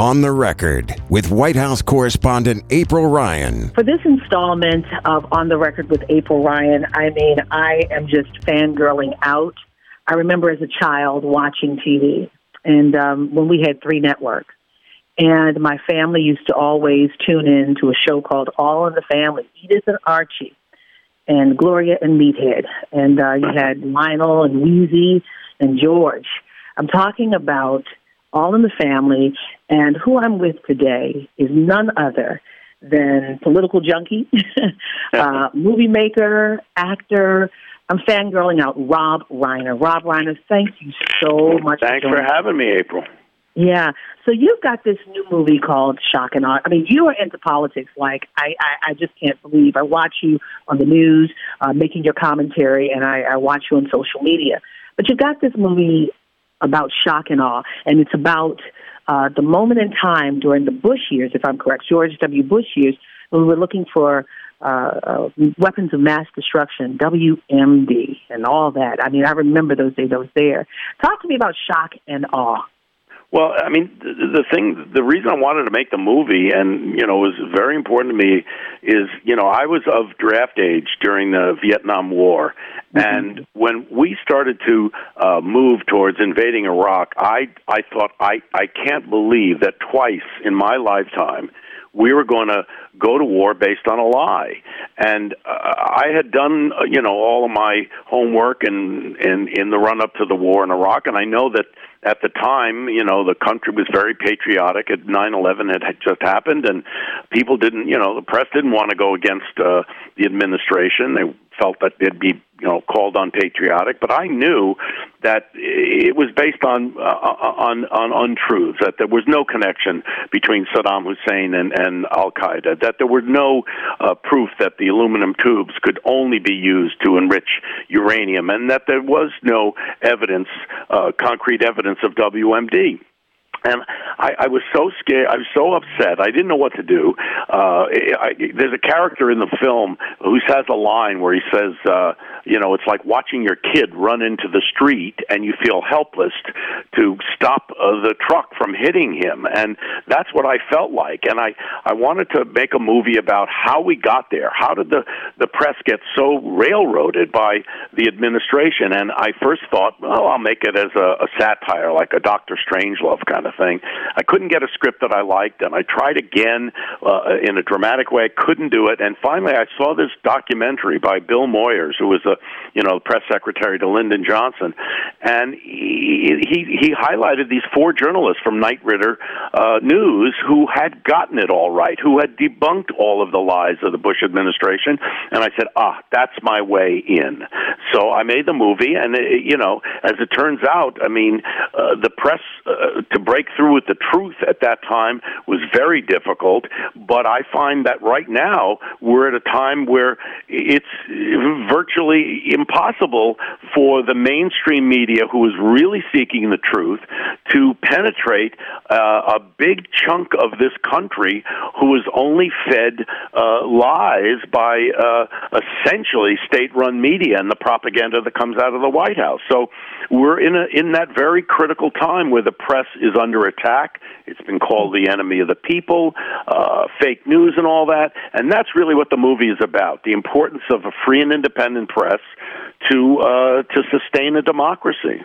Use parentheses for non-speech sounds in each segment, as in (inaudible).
On the Record with White House correspondent April Ryan. For this installment of On the Record with April Ryan, I mean, I am just fangirling out. I remember as a child watching TV, and um, when we had three networks, and my family used to always tune in to a show called All in the Family, Edith and Archie, and Gloria and Meathead, and uh, you had Lionel and Weezy and George. I'm talking about all in the family. And who I'm with today is none other than political junkie, (laughs) uh, movie maker, actor. I'm fangirling out Rob Reiner. Rob Reiner, thank you so much. Thanks for, for having me, April. Yeah. So you've got this new movie called Shock and Awe. I mean, you are into politics like I, I, I just can't believe. I watch you on the news, uh, making your commentary, and I, I watch you on social media. But you've got this movie about shock and awe, and it's about uh, the moment in time during the Bush years, if I'm correct, George W. Bush years, when we were looking for uh, uh, weapons of mass destruction, WMD, and all that. I mean, I remember those days. I was there. Talk to me about shock and awe. Well, I mean, the, the thing, the reason I wanted to make the movie, and you know, was very important to me, is you know, I was of draft age during the Vietnam War, mm-hmm. and when we started to uh, move towards invading Iraq, I I thought I I can't believe that twice in my lifetime we were going to go to war based on a lie. And uh, I had done, uh, you know, all of my homework and in, in, in the run up to the war in Iraq, and I know that at the time, you know, the country was very patriotic. At nine eleven, it had just happened, and people didn't, you know, the press didn't want to go against uh, the administration. They felt that they'd be you know called unpatriotic, but I knew that it was based on uh, on on untruths. That there was no connection between Saddam Hussein and, and Al Qaeda. That there were no uh, proof that the aluminum tubes could only be used to enrich uranium, and that there was no evidence, uh, concrete evidence of WMD and I, I was so scared. I was so upset. I didn't know what to do. Uh, I, there's a character in the film who says a line where he says, uh, "You know, it's like watching your kid run into the street, and you feel helpless to stop uh, the truck from hitting him." And that's what I felt like. And I, I wanted to make a movie about how we got there. How did the the press get so railroaded by the administration? And I first thought, well, I'll make it as a, a satire, like a Doctor Strangelove kind of of thing. I couldn't get a script that I liked, and I tried again uh, in a dramatic way. Couldn't do it, and finally I saw this documentary by Bill Moyers, who was a you know press secretary to Lyndon Johnson, and he he, he highlighted these four journalists from Knight Ridder uh, News who had gotten it all right, who had debunked all of the lies of the Bush administration, and I said, ah, that's my way in. So I made the movie, and it, uh, you know, as it turns out, I mean, uh, the press uh, to break through with the truth at that time was very difficult. But I find that right now we're at a time where it's virtually impossible for the mainstream media, who is really seeking the truth, to penetrate uh, a big chunk of this country who is only fed uh, lies by uh, essentially state-run media and the propaganda that comes out of the White House. So we're in a in that very critical time where the press is under attack. It's been called the enemy of the people, uh, fake news, and all that. And that's really what the movie is about: the importance of a free and independent press to uh, to sustain a democracy.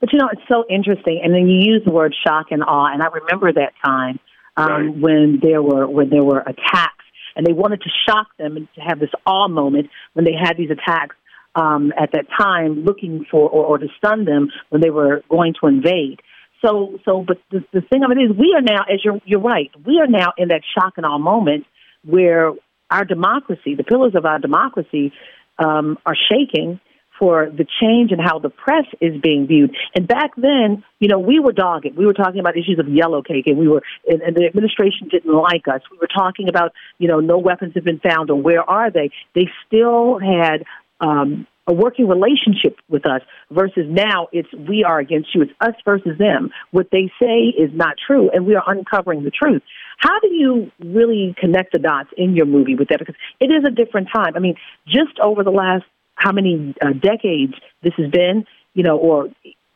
But you know, it's so interesting. And then you use the word shock and awe, and I remember that time um, right. when there were when there were attacks, and they wanted to shock them and to have this awe moment when they had these attacks um, at that time, looking for or, or to stun them when they were going to invade. So, so, but the, the thing of it is, we are now, as you're, you're right, we are now in that shock and awe moment where our democracy, the pillars of our democracy, um, are shaking for the change in how the press is being viewed. And back then, you know, we were dogged. We were talking about issues of yellow cake, and we were, and, and the administration didn't like us. We were talking about, you know, no weapons have been found, or where are they? They still had um, a working relationship with us versus now it's we are against you. It's us versus them. What they say is not true, and we are uncovering the truth. How do you really connect the dots in your movie with that? Because it is a different time. I mean, just over the last how many uh, decades this has been, you know, or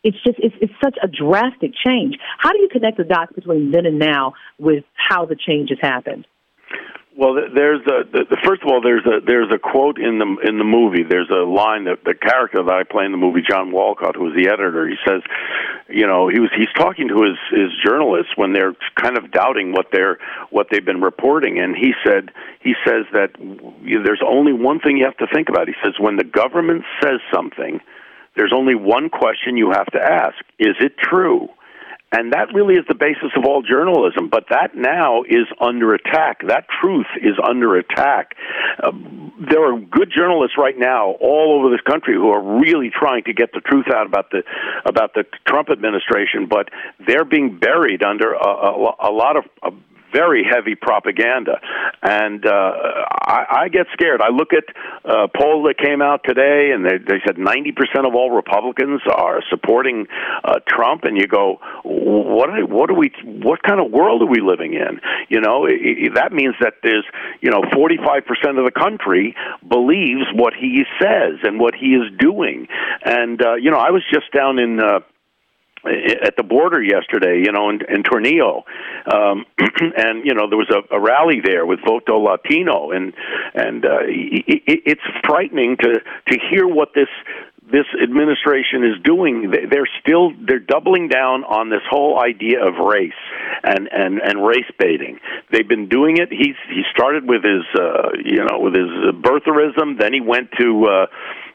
it's just it's it's such a drastic change. How do you connect the dots between then and now with how the change has happened? Well, there's a the, first of all there's a there's a quote in the in the movie. There's a line that the character that I play in the movie, John Walcott, who was the editor, he says, you know, he was he's talking to his his journalists when they're kind of doubting what they're what they've been reporting, and he said he says that there's only one thing you have to think about. He says when the government says something, there's only one question you have to ask: Is it true? And that really is the basis of all journalism. But that now is under attack. That truth is under attack. Uh, there are good journalists right now all over this country who are really trying to get the truth out about the about the Trump administration, but they're being buried under a, a, a lot of very heavy propaganda, and uh, I, I get scared. I look at uh, poll that came out today, and they, they said 90% of all Republicans are supporting uh, Trump, and you go, what? Are, what are we? What kind of world are we living in? You know, it, that means that there's, you know, 45% of the country believes what he says and what he is doing, and uh, you know, I was just down in. Uh, at the border yesterday, you know, in, in Tornillo, um, (clears throat) and you know there was a, a rally there with Voto Latino, and and uh, it, it's frightening to to hear what this this administration is doing. They're still they're doubling down on this whole idea of race and and and race baiting. They've been doing it. He's he started with his uh you know with his birtherism. Then he went to uh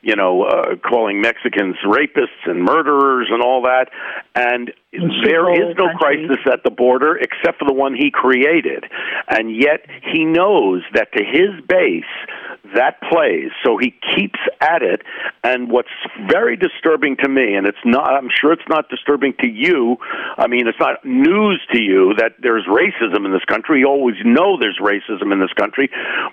you know, uh, calling Mexicans rapists and murderers and all that. And there is no country. crisis at the border except for the one he created. And yet he knows that to his base, that plays. So he keeps at it. And what's very disturbing to me, and it's not, I'm sure it's not disturbing to you. I mean, it's not news to you that there's racism in this country. You always know there's racism in this country.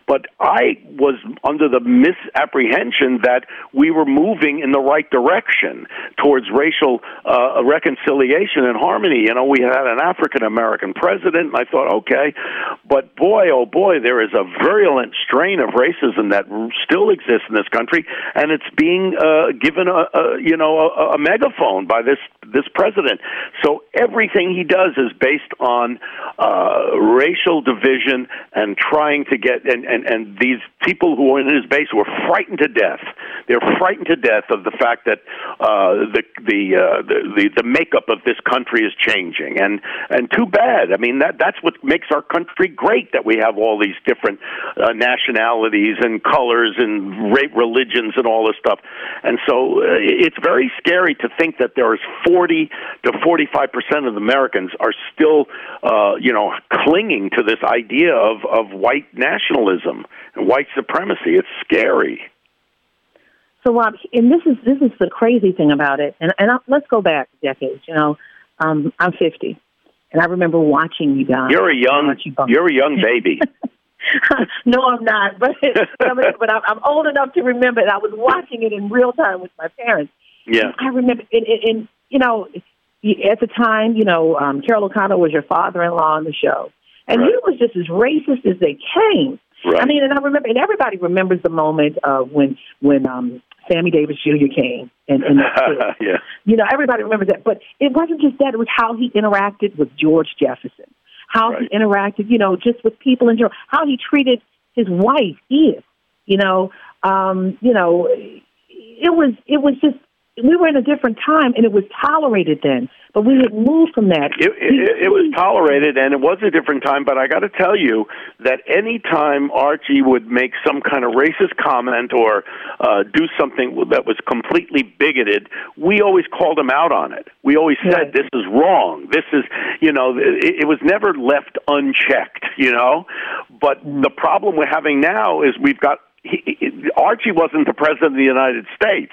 But I was under the misapprehension that we were moving in the right direction towards racial uh, reconciliation and harmony. You know, we had an African American president, and I thought, okay. But boy, oh boy, there is a virulent strain of racism that still exists in this country, and it's being uh, given a, a you know a, a megaphone by this this president. So everything he does is based on uh, racial division and trying to get and, and and these people who are in his base were frightened to death. They're frightened to death of the fact that uh, the the, uh, the the the makeup of this country is changing, and and too bad. I mean that that's what makes our country great that we have all these different uh, nationalities and colors and rape religions and all this stuff. And so uh, it's very scary to think that there is 40 to 45 percent of Americans are still, uh, you know, clinging to this idea of of white nationalism and white supremacy. It's scary. So, Rob, and this is this is the crazy thing about it. And and I, let's go back decades. You know, um, I'm 50, and I remember watching you guys. You're a young, you're a young baby. (laughs) no, I'm not, but (laughs) but I'm, I'm old enough to remember. And I was watching it in real time with my parents. Yeah, and I remember. And, and, and you know, at the time, you know, um, Carroll O'Connor was your father-in-law on the show, and right. he was just as racist as they came. Right. I mean, and I remember, and everybody remembers the moment uh, when when um, Sammy Davis Jr. came and, and (laughs) yeah. you know everybody remembers that. But it wasn't just that; it was how he interacted with George Jefferson, how Right. he interacted, you know, just with people in general, how he treated his wife Edith. You know, um, you know, it was it was just we were in a different time, and it was tolerated then. But we had moved from that. It, it, it was tolerated, and it was a different time. But I got to tell you that any time Archie would make some kind of racist comment or uh, do something that was completely bigoted, we always called him out on it. We always said, Right. "This is wrong. This is," you know, it, it was never left unchecked. You know, but the problem we're having now is we've got he, he- Archie wasn't the president of the United States.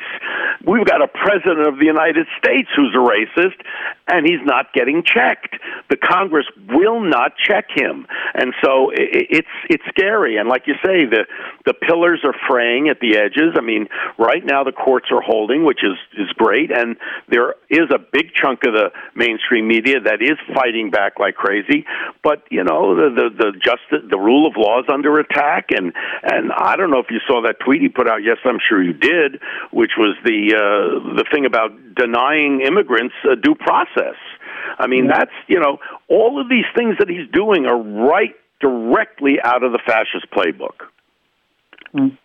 We've got a president of the United States who's a racist, and he's not getting checked. The Congress will not check him, and so it's it's scary. And like you say, the the pillars are fraying at the edges. I mean, right now the courts are holding, which is is great, and there is a big chunk of the mainstream media that is fighting back like crazy. but you know the the the the rule of law is under attack and and I don't know if you saw that tweet he put out yes I'm sure you did which was the uh the thing about denying immigrants uh, due process I mean yeah. that's you know all of these things that he's doing are right directly out of the fascist playbook mm.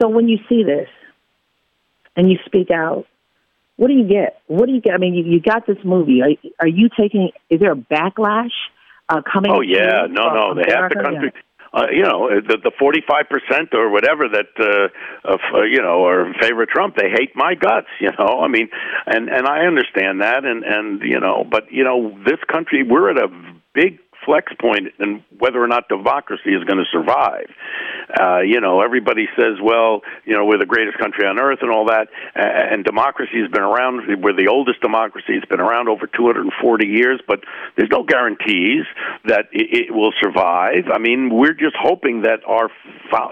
so when you see this and you speak out what do you get? What do you get? I mean, you, you got this movie. Are, are you taking? Is there a backlash uh, coming? Oh yeah, no, no. They have the country. Uh, you know the the forty five percent or whatever that uh, uh, you know are in favor of Trump. They hate my guts. (laughs) You know, I mean, and and I understand that, and and you know, but you know, this country we're at a big flex point and whether or not democracy is going to survive. Uh, you know, everybody says, well, you know, we're the greatest country on earth and all that, and democracy has been around. We're the oldest democracy. It's been around over 240 years, but there's no guarantees that it, will survive. I mean, we're just hoping that our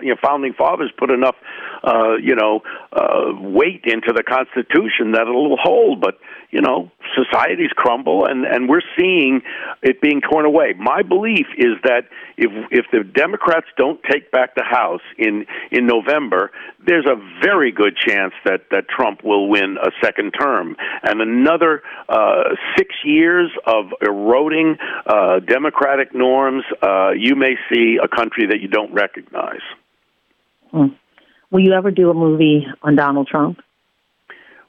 you know, founding fathers put enough, uh, you know, uh, weight into the Constitution that it'll hold. But you know, societies crumble, and and we're seeing it being torn away. My belief is that if if the Democrats don't take back the House in in November, there's a very good chance that that Trump will win a second term, and another uh, six years of eroding uh, democratic norms. Uh, you may see a country that you don't recognize. Hmm. Will you ever do a movie on Donald Trump?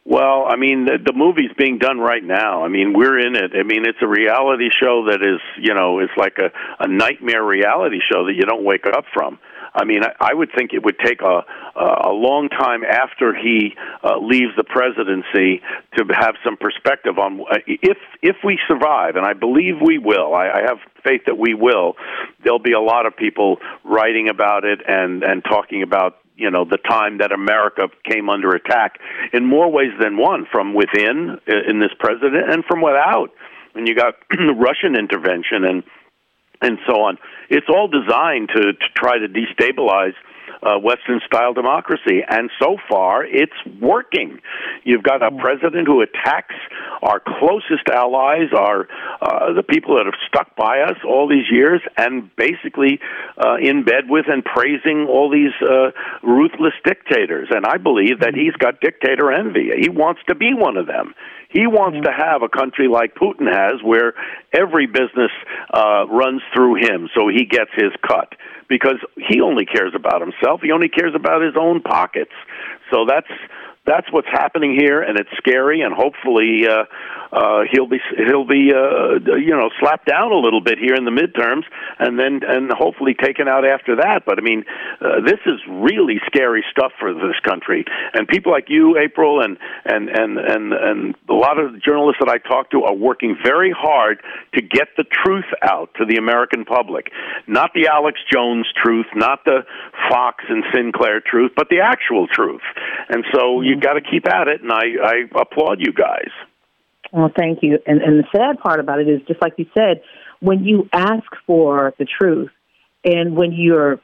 Well, I mean, the, the movie's being done right now. I mean, we're in it. I mean, it's a reality show that is, you know, it's like a, a nightmare reality show that you don't wake up from. I mean, I, I would think it would take a a long time after he uh, leaves the presidency to have some perspective on uh, if if we survive, and I believe we will. I, I have faith that we will. There'll be a lot of people writing about it and and talking about you know the time that America came under attack in more ways than one, from within in this president and from without. And you got (clears throat) the Russian intervention and and so on. It's all designed to to try to destabilize uh, Western style democracy. And so far, it's working. You've got a president who attacks our closest allies, our uh, the people that have stuck by us all these years, and basically uh, in bed with and praising all these uh, ruthless dictators. And I believe that he's got dictator envy. He wants to be one of them. He wants to have a country like Putin has, where every business uh, runs through him, so he gets his cut because he only cares about himself. He only cares about his own pockets. So that's that's what's happening here, and it's scary. And hopefully, uh, uh, he'll be he'll be uh, you know slapped down a little bit here in the midterms, and then and hopefully taken out after that. But I mean, uh, this is really scary stuff for this country, and people like you, April, and and and and and a lot of journalists that I talk to are working very hard to get the truth out to the American public, not the Alex Jones truth, not the Fox and Sinclair truth, but the actual truth. And so you got to keep at it, and I, I applaud you guys. Well, thank you. And, and the sad part about it is, just like you said, when you ask for the truth, and when you're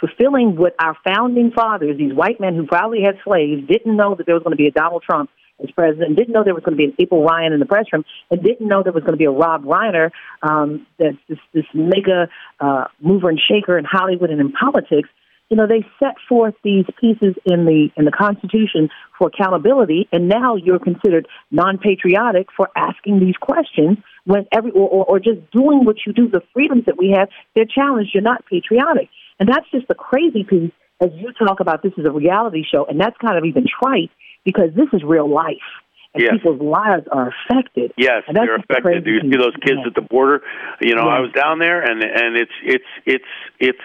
fulfilling what our founding fathers, these white men who probably had slaves, didn't know that there was going to be a Donald Trump as president, didn't know there was going to be an April Ryan in the press room, and didn't know there was going to be a Rob Reiner, um, that's this, this mega uh, mover and shaker in Hollywood and in politics you know, they set forth these pieces in the in the Constitution for accountability, and now you're considered non-patriotic for asking these questions when every or, or, or just doing what you do. The freedoms that we have, they're challenged. You're not patriotic, and that's just the crazy piece. As you talk about, this is a reality show, and that's kind of even trite because this is real life. And yes. people's lives are affected. Yes, they're affected. Do you see those kids at the border? You know, I was down there, and and it's it's it's it's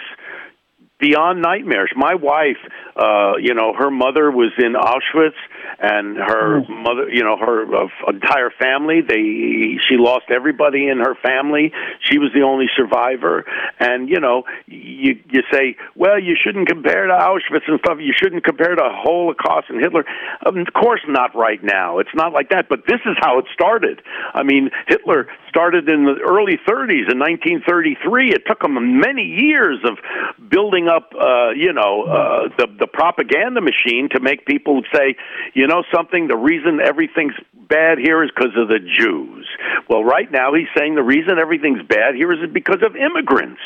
beyond nightmares. My wife, uh, you know, her mother was in Auschwitz, and her mm. mother, you know, her uh, entire family. They she lost everybody in her family. She was the only survivor, and you know, you you say, well, you shouldn't compare to Auschwitz and stuff. You shouldn't compare to Holocaust and Hitler. Um, of course, not right now. It's not like that. But this is how it started. I mean, Hitler started in the early 30s in 1933. It took him many years of building up, uh, you know, uh, the the propaganda machine to make people say, you know, something. The reason everything's bad here is because of the Jews. Well, right now he's saying the reason everything's bad here is because of immigrants.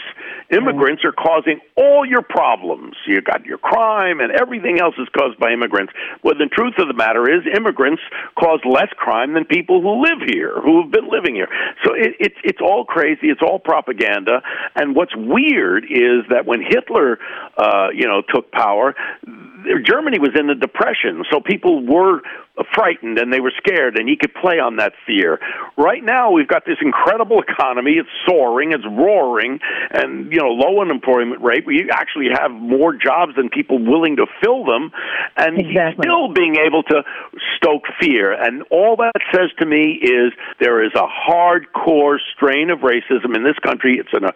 Immigrants are causing all your problems. You got your crime and everything else is caused by immigrants. Well, the truth of the matter is, immigrants cause less crime than people who live here, who have been living here. So it, it's it's all crazy. It's all propaganda. And what's weird is that when Hitler, uh, you know, took power, Germany was in the depression, so people were frightened and they were scared, and he could play on that fear. Right now, we've got this incredible economy. It's soaring, it's roaring, and you know, low unemployment rate. We actually have more jobs than people willing to fill them, and exactly. he's still being able to stoke fear. And all that says to me is there is a hardcore strain of racism in this country. It's an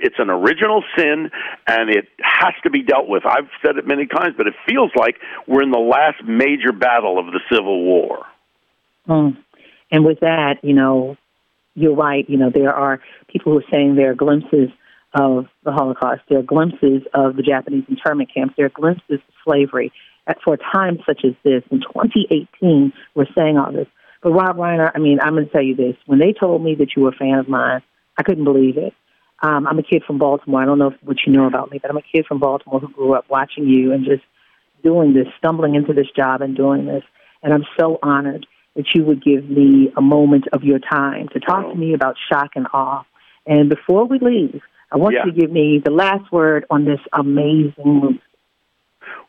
it's an original sin, and it has to be dealt with. I've said it many times, but it feels like we're in the last major battle of the Civil War. Mm. And with that, you know, you're right. You know, there are people who are saying there are glimpses of the Holocaust. There are glimpses of the Japanese internment camps. There are glimpses of slavery. At, for a time such as this, in 2018, we're saying all this. But Rob Reiner, I mean, I'm going to tell you this. When they told me that you were a fan of mine, I couldn't believe it. Um, I'm a kid from Baltimore. I don't know what you know about me, but I'm a kid from Baltimore who grew up watching you and just doing this, stumbling into this job and doing this. And I'm so honored that you would give me a moment of your time to talk to me about shock and awe. And before we leave, I want Yeah. you to give me the last word on this amazing movie.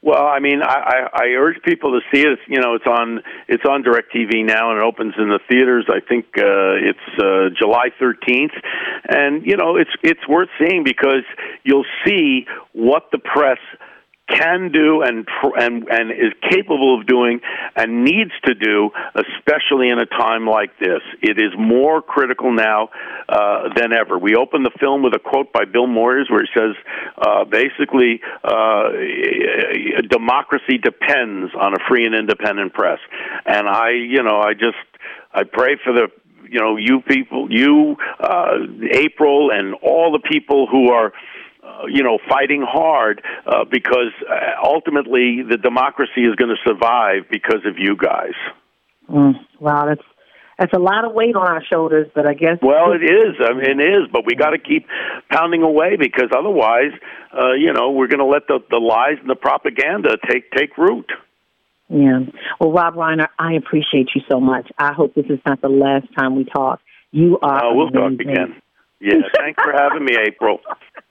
Well, I mean, I, I, I urge people to see it. You know, it's on it's on Directv now, and it opens in the theaters. I think uh, it's uh, July thirteenth, and you know, it's it's worth seeing because you'll see what the press can do and and and is capable of doing and needs to do, especially in a time like this. It is more critical now uh, than ever. We open the film with a quote by Bill Moyers where he says, uh, basically, uh, democracy depends on a free and independent press. And I, you know, I just I pray for the you know you people, you uh, April, and all the people who are uh, you know, fighting hard uh, because uh, ultimately the democracy is going to survive because of you guys. Mm, wow, that's that's a lot of weight on our shoulders, but I guess Well, it is. I mean, it is, but we got to keep pounding away because otherwise, uh, you know, we're going to let the the lies and the propaganda take take root. Yeah. Well, Rob Reiner, I appreciate you so much. I hope this is not the last time we talk. You are. Uh, we'll talk amazing. again. Yeah, thanks for having me, (laughs) April.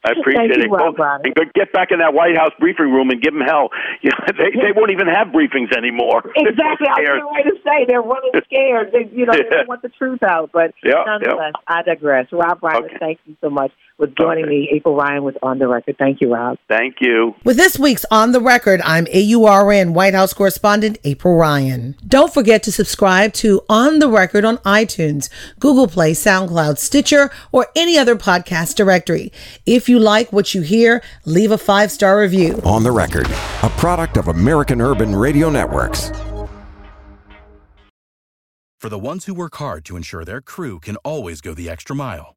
I appreciate Thank it. Go- Reiner. and get back in that White House briefing room and give them hell. (laughs) You know, they they won't even have briefings anymore. (laughs) Exactly. I was They're getting ready to say they're running (laughs) scared. They, you know, they don't want the truth out. But Yeah, nonetheless, I digress. Rob Reiner, Okay. thank you so much for joining Okay. me. April Ryan with On the Record. Thank you, Rob. Thank you. With this week's On the Record, I'm AURN White House correspondent April Ryan. Don't forget to subscribe to On the Record on iTunes, Google Play, SoundCloud, Stitcher, or any other podcast directory. If you like what you hear, leave a five star review. On the record, a product of American Urban Radio Networks. For the ones who work hard to ensure their crew can always go the extra mile,